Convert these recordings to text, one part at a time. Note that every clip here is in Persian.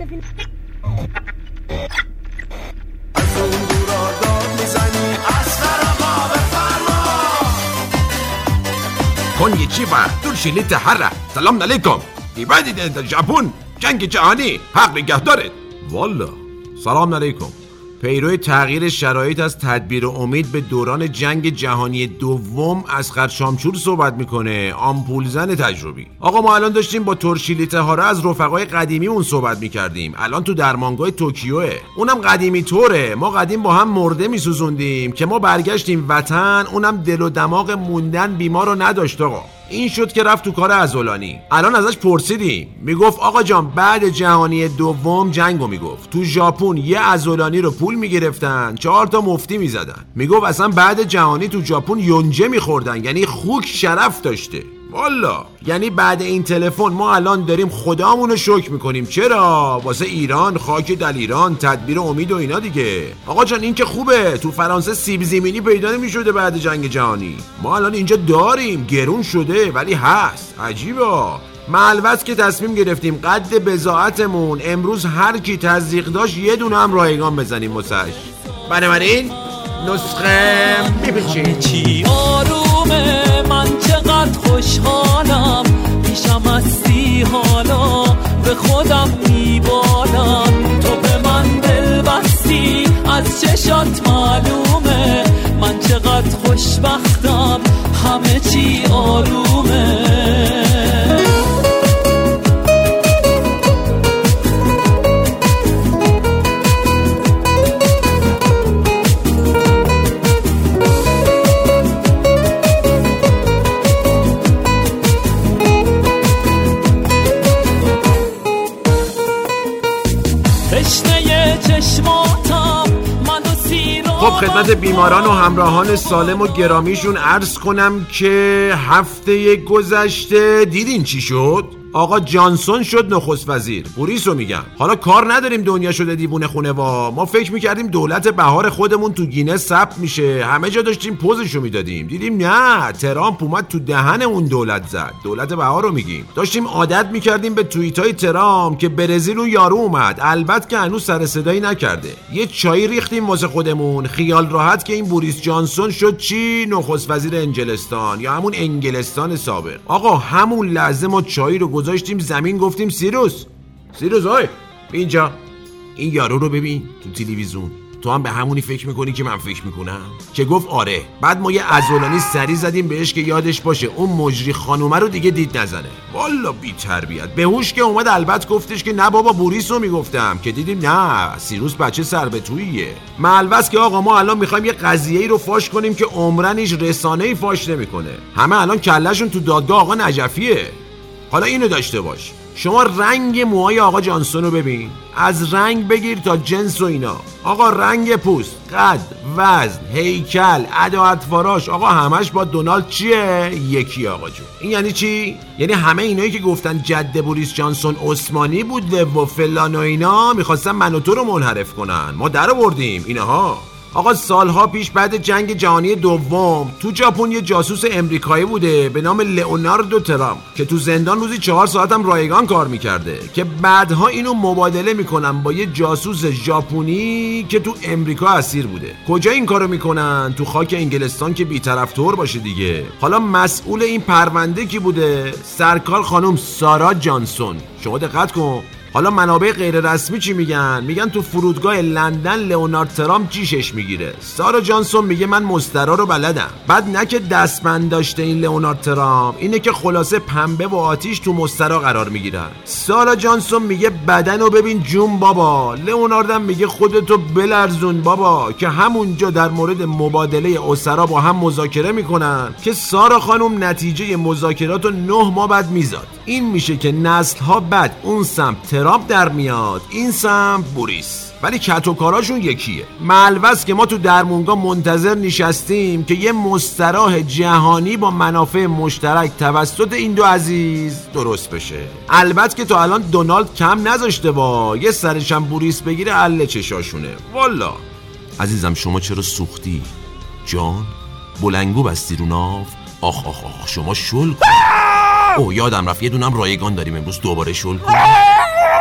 دفین از اون دورا داد می‌زنی اصغر آقا بفرما konnichiwa turshilite harra سلام علیکم در جنگ جهانی. حق نگهدارت. والا سلام علیکم. پیرو تغییر شرایط از تدبیر امید به دوران جنگ جهانی دوم از شامچور صحبت می‌کنه. آمپول زن تجربی. آقا ما الان داشتیم با ترشیلیته هاره از رفقای قدیمیمون صحبت می‌کردیم. الان تو درمانگاه توکیوه. اونم قدیمی طوره. ما قدیم با هم مرده میسوزوندیم که ما برگشتیم وطن اونم دل و دماغ موندن بیمار رو نداشت آقا. این شد که رفت تو کار ازولانی الان ازش پرسیدیم می‌گفت آقا جان بعد جهانی دوم جنگو می‌گفت. تو ژاپن یه ازولانی رو پول می‌گرفتن چهار تا مفتی می‌زدن. می‌گفت اصلا بعد جهانی تو ژاپن یونجه میخوردن یعنی خوک شرف داشته. والا. یعنی بعد این تلفن ما الان داریم خدامونو شکر می‌کنیم. چرا؟ واسه ایران خاک دل ایران تدبیر امید و اینا دیگه. آقا جان این که خوبه. تو فرانسه سیب زمینی پیدا نمی‌شده بعد جنگ جهانی. ما الان اینجا داریم. گرون شده ولی هست. عجیبا ملوز که تصمیم گرفتیم قد بزاعتمون امروز هر کی تزریق داشت یه دونه هم رایگان بزنیم واسش. بنابراین نسخه میپیچیم چقدر خوشحالم. پیشم هستی حالا به خودم میبالم. خدمت بیماران و همراهان سالم و گرامیشون عرض کنم که هفته گذشته دیدین چی شد؟ آقا جانسون شد نخست وزیر. بوریس رو میگم. حالا کار نداریم دنیا شده دیوونه خونه وا. ما فکر می‌کردیم دولت بهار خودمون تو گینس ثبت میشه. همه جا داشتیم پزشو می‌دادیم. دیدیم نه ترامپ اومد تو دهن اون دولت زد. دولت بهار رو میگیم. داشتیم عادت می‌کردیم به توییت های ترامپ که برزیل اون یارو اومد. البته که هنوز سر صدایی نکرده. یه چای ریختیم واسه خودمون. خیال راحت که این بوریس جانسون شد چی؟ نخست وزیر انجلستان یا همون انگلستان سابق. آقا همون لحظه ما چای رو گذاشتیم زمین گفتیم سیروس. سیروس های اینجا. این یارو رو ببین تو تلویزیون. تو هم به همونی فکر می‌کنی که من فکر می‌کنم؟ که گفت آره. بعد ما یه ازولانی سری زدیم بهش که یادش باشه اون مجری خانومه رو دیگه دید نزنه. والا بی تربیت به هوش که اومد البته گفتش که نه بابا بوریس رو می‌گفتم که دیدیم نه سیروس بچه سر به توییه ملوس که آقا ما الان می‌خوایم یه قضیه ای رو فاش کنیم که عمرن هیچ رسانه ای فاش نمی‌کنه. همه الان کلشون تو دادگاه آقا نجفیه. حالا اینو داشته باش. شما رنگ موهای آقا جانسون رو ببین. از رنگ بگیر تا جنس و اینا. آقا رنگ پوست قد وزن هیکل ادا اطواراش آقا همش با دونالد چیه؟ یکی آقا جون. این یعنی چی؟ یعنی همه اینایی که گفتن جد بوریس جانسون عثمانی بوده و فلان و اینا می‌خواستن من و تو رو منحرف کنن. ما در آوردیم اینها. آقا سالها پیش بعد جنگ جهانی دوم تو ژاپن یه جاسوس امریکایی بوده به نام لئوناردو ترامپ که تو زندان روزی چهار ساعت هم رایگان کار می‌کرده که بعدها اینو مبادله می‌کنن با یه جاسوس ژاپنی که تو امریکا اسیر بوده. کجا این کارو می‌کنن؟ تو خاک انگلستان که بیطرفدار باشه دیگه. حالا مسئول این پرونده کی بوده؟ سرکار خانم سارا جانسون. شما دقت کن. حالا منابع غیر رسمی چی میگن؟ میگن تو فرودگاه لندن لئونارد ترامپ جیشش می‌گیره. سارا جانسون میگه من مسترا رو بلدم. بعد نه که دستبند داشته این لئونارد ترامپ اینه که خلاصه پنبه و آتیش تو مسترا قرار می‌گیرن. سارا جانسون میگه بدن رو ببین جون بابا. لئوناردم میگه خودتو بلرزون بابا که همونجا در مورد مبادله اسرا با هم مذاکره می‌کنن که سارا خانم نتیجه مذاکرات رو نه ماه بعد میزاد. این میشه که نسل ها بعد اون سمت ترامپ در میاد. این سمت بوریس. ولی کت و کاراشون یکیه. ملوس که ما تو درمونگاه منتظر نشستیم که یه مستراح جهانی با منافع مشترک توسط این دو عزیز درست بشه. البته که تا الان دونالد کم نذاشته با یه سرشم بوریس بگیره اله چشاشونه. والا. عزیزم شما چرا سوختی؟ جان بلنگو بستی رو ناف آخ آخ آخ شما شل کن. او یادم رفت. یه دونم رایگان داریم امروز. دوباره شل کن.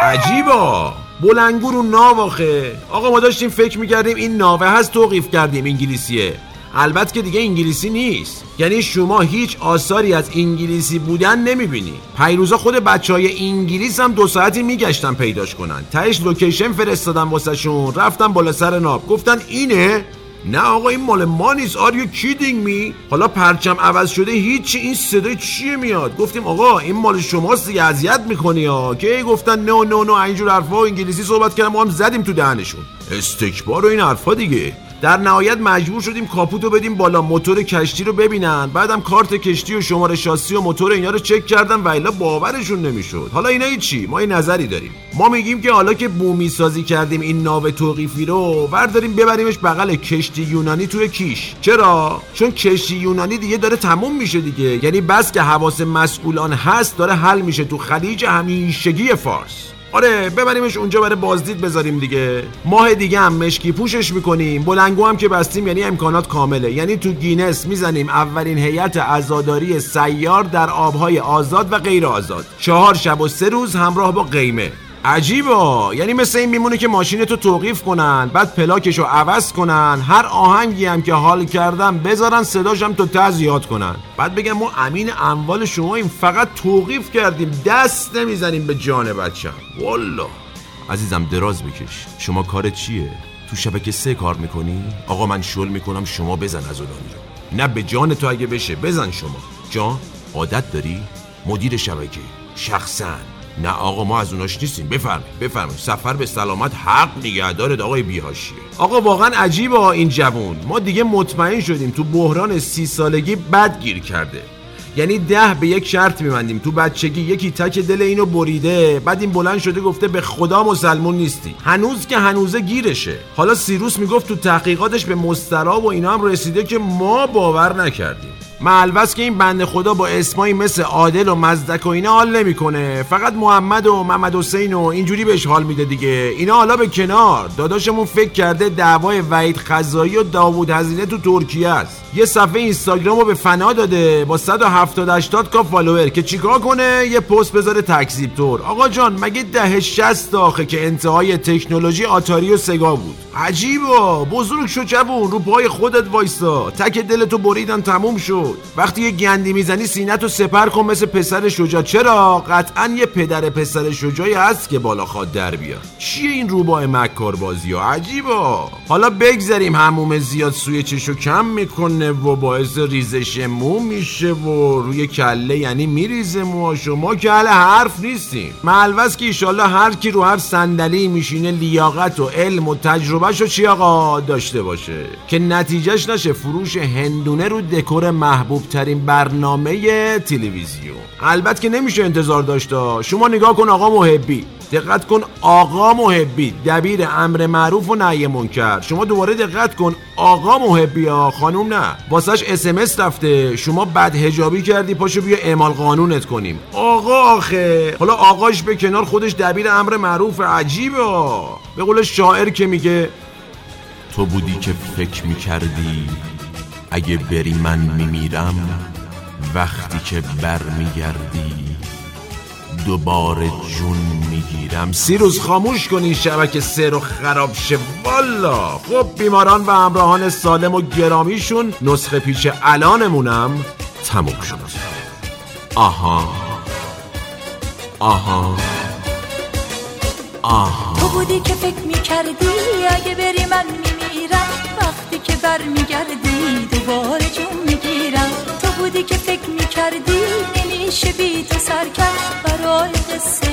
عجیبا. بلنگو رو ناو آخه. آقا ما داشتیم فکر می‌کردیم این ناوه هست توقیف کردیم انگلیسیه. البته که دیگه انگلیسی نیست. یعنی شما هیچ آثاری از انگلیسی بودن نمی‌بینی. پریروزا خود بچه های انگلیس هم دو ساعتی میگشتن پیداش کنن. تهش لوکیشن فرستادم واسه شون رفتم بالا سر ناو گفتن اینه نه آقا این مال ما نیست are you kidding me؟ حالا پرچم عوض شده هیچی این صدای چیه میاد؟ گفتیم آقا این مال شماست دیگه اذیت می‌کنی ها. که گفتن نه نه نه اینجور حرفا انگلیسی صحبت کردن ما هم زدیم تو دهنشون. استکبار و این حرفا دیگه. در نهایت مجبور شدیم کاپوتو بدیم بالا موتور کشتی رو ببینن. بعدم کارت کشتی و شماره شاسی و موتور اینا رو چک کردن و الا باورشون نمی‌شد. حالا اینا چی ما این نظری داریم. ما میگیم که حالا که بومی سازی کردیم این ناو توقیفی رو برداریم ببریمش بغل کشتی یونانی توی کیش. چرا؟ چون کشتی یونانی دیگه داره تموم میشه دیگه. یعنی بس که حواس مسئولان هست داره حل میشه تو خلیج همیشگی فارس. آره ببریمش اونجا برای بازدید بذاریم دیگه. ماه دیگه هم مشکی پوشش می‌کنیم. بلنگو هم که بستیم یعنی امکانات کامله. یعنی تو گینس می‌زنیم اولین هیئت عزاداری سیار در آبهای آزاد و غیر آزاد. چهار شب و سه روز همراه با قیمه. عجیبا یعنی مثل این میمونه که ماشین تو توقیف کنن بعد پلاکشو عوض کنن هر آهنگی هم که حال کردن بذارن صداشم تو تز یاد کنن. بعد بگم ما امین اموال شما این فقط توقیف کردیم دست نمی‌زنیم به جان بچم والا عزیزم دراز بکش. شما کار چیه؟ تو شبکه سه کار می‌کنی؟ آقا من شل می‌کنم شما بزن از رو نه به جان تو اگه بشه بزن شما. جان عادت داری؟ مدیر شبکه. شخصا. نه آقا ما از اوناش نیستیم. بفرمایید بفرمایید. سفر به سلامت حق نگه دارد آقای بیهاشیه. آقا واقعا عجیبه این جوون. ما دیگه مطمئن شدیم تو بحران سی سالگی بد گیر کرده. یعنی ده به یک شرط میبندیم. تو بچگی یکی تک دل اینو بریده بعد این بلند شده گفته به خدا مسلمون نیستی. هنوز که هنوزه گیرشه. حالا سیروس می‌گفت تو تحقیقاتش به مستراب و اینا هم رسیده که ما باور نکردیم. معلوس که این بنده خدا با اسمایی مثل عادل و مزدک و اینا حال نمی‌کنه. فقط محمد و محمد حسین و اینجوری بهش حال میده دیگه. اینا حالا به کنار. داداشمون فکر کرده دعوای وحید خزایی و داوود هزینه تو ترکیه است. یه صفحه اینستاگرام رو به فنا داده با 170 80 K follower که چیکار کنه؟ یه پست بذاره تکذیب طور. آقا جان مگه دهه 60 آخه که انتهای تکنولوژی آتاری و سگا بود؟ عجیبا بزرگ شو جوون رو پای خودت وایسا. تک دلتو بریدن تموم شد. وقتی یه گندی می‌زنی سینتو سپر کن مثل پسر شجاع. چرا؟ قطعا یه پدر پسر شجاعی هست که بالاخوات در بیاد. چیه این روباه مکار بازی ها؟ عجیبا حالا بگذاریم هموم زیاد سوی چشو کم می‌کنه. و باعث ریزش مو میشه و روی کله یعنی میریزه موها شما که حل حرف نیستیم. معلوس که ایشالله هر کی رو هر صندلی میشینه لیاقت و علم و تجربه شو چی آقا داشته باشه؟ که نتیجهش نشه فروش هندونه رو دکور محبوب ترین برنامه تلویزیون. البته که نمیشه انتظار داشته شما نگاه کن آقا محبی. دقت کن آقا محبی دبیر امر معروف و نهی منکر. شما دوباره دقت کن آقا محبی ها خانوم نه. واسش اسمس رفته. شما بد هجابی کردی پاشو بیا اعمال قانونت کنیم. آقا آخه حالا آقاش به کنار خودش دبیر امر معروف عجیبه. به قول شاعر که میگه تو بودی که فکر می‌کردی اگه بری من میمیرم وقتی که برمیگردی دوباره جون می‌گیرم سی روز خاموش کن این شبکه سه رو خراب شه. والا. خب بیماران و همراهان سالم و گرامیشون نسخه پیچ الانمونم تموم شد. آها. آها. آها. تو بودی که فکر می‌کردی اگه بری من میمیرم. وقتی که برمیگردی دوباره جون می‌گیرم. تو بودی که فکر می‌کردی نمیشه بی تو سر کرد برای قصه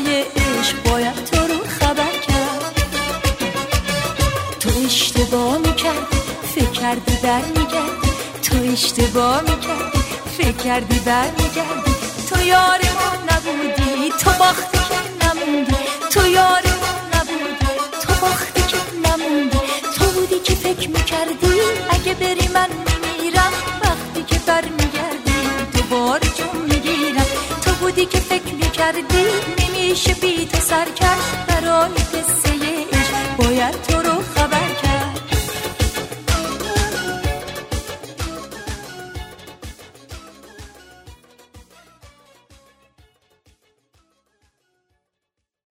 کردی برمیگردی تو اشتباه می‌کردی فکر کردی برمیگردی. تو یار ما نبودی تو باختی که نموندی. تو یار ما نبودی تو باختی که نموندی. تو بودی که فکر می‌کردی اگه بری من میمیرم وقتی که برمیگردی دوباره جون می‌گیرم. تو بودی که فکر می‌کردی نمیشه بی تو سر کرد. برای قصه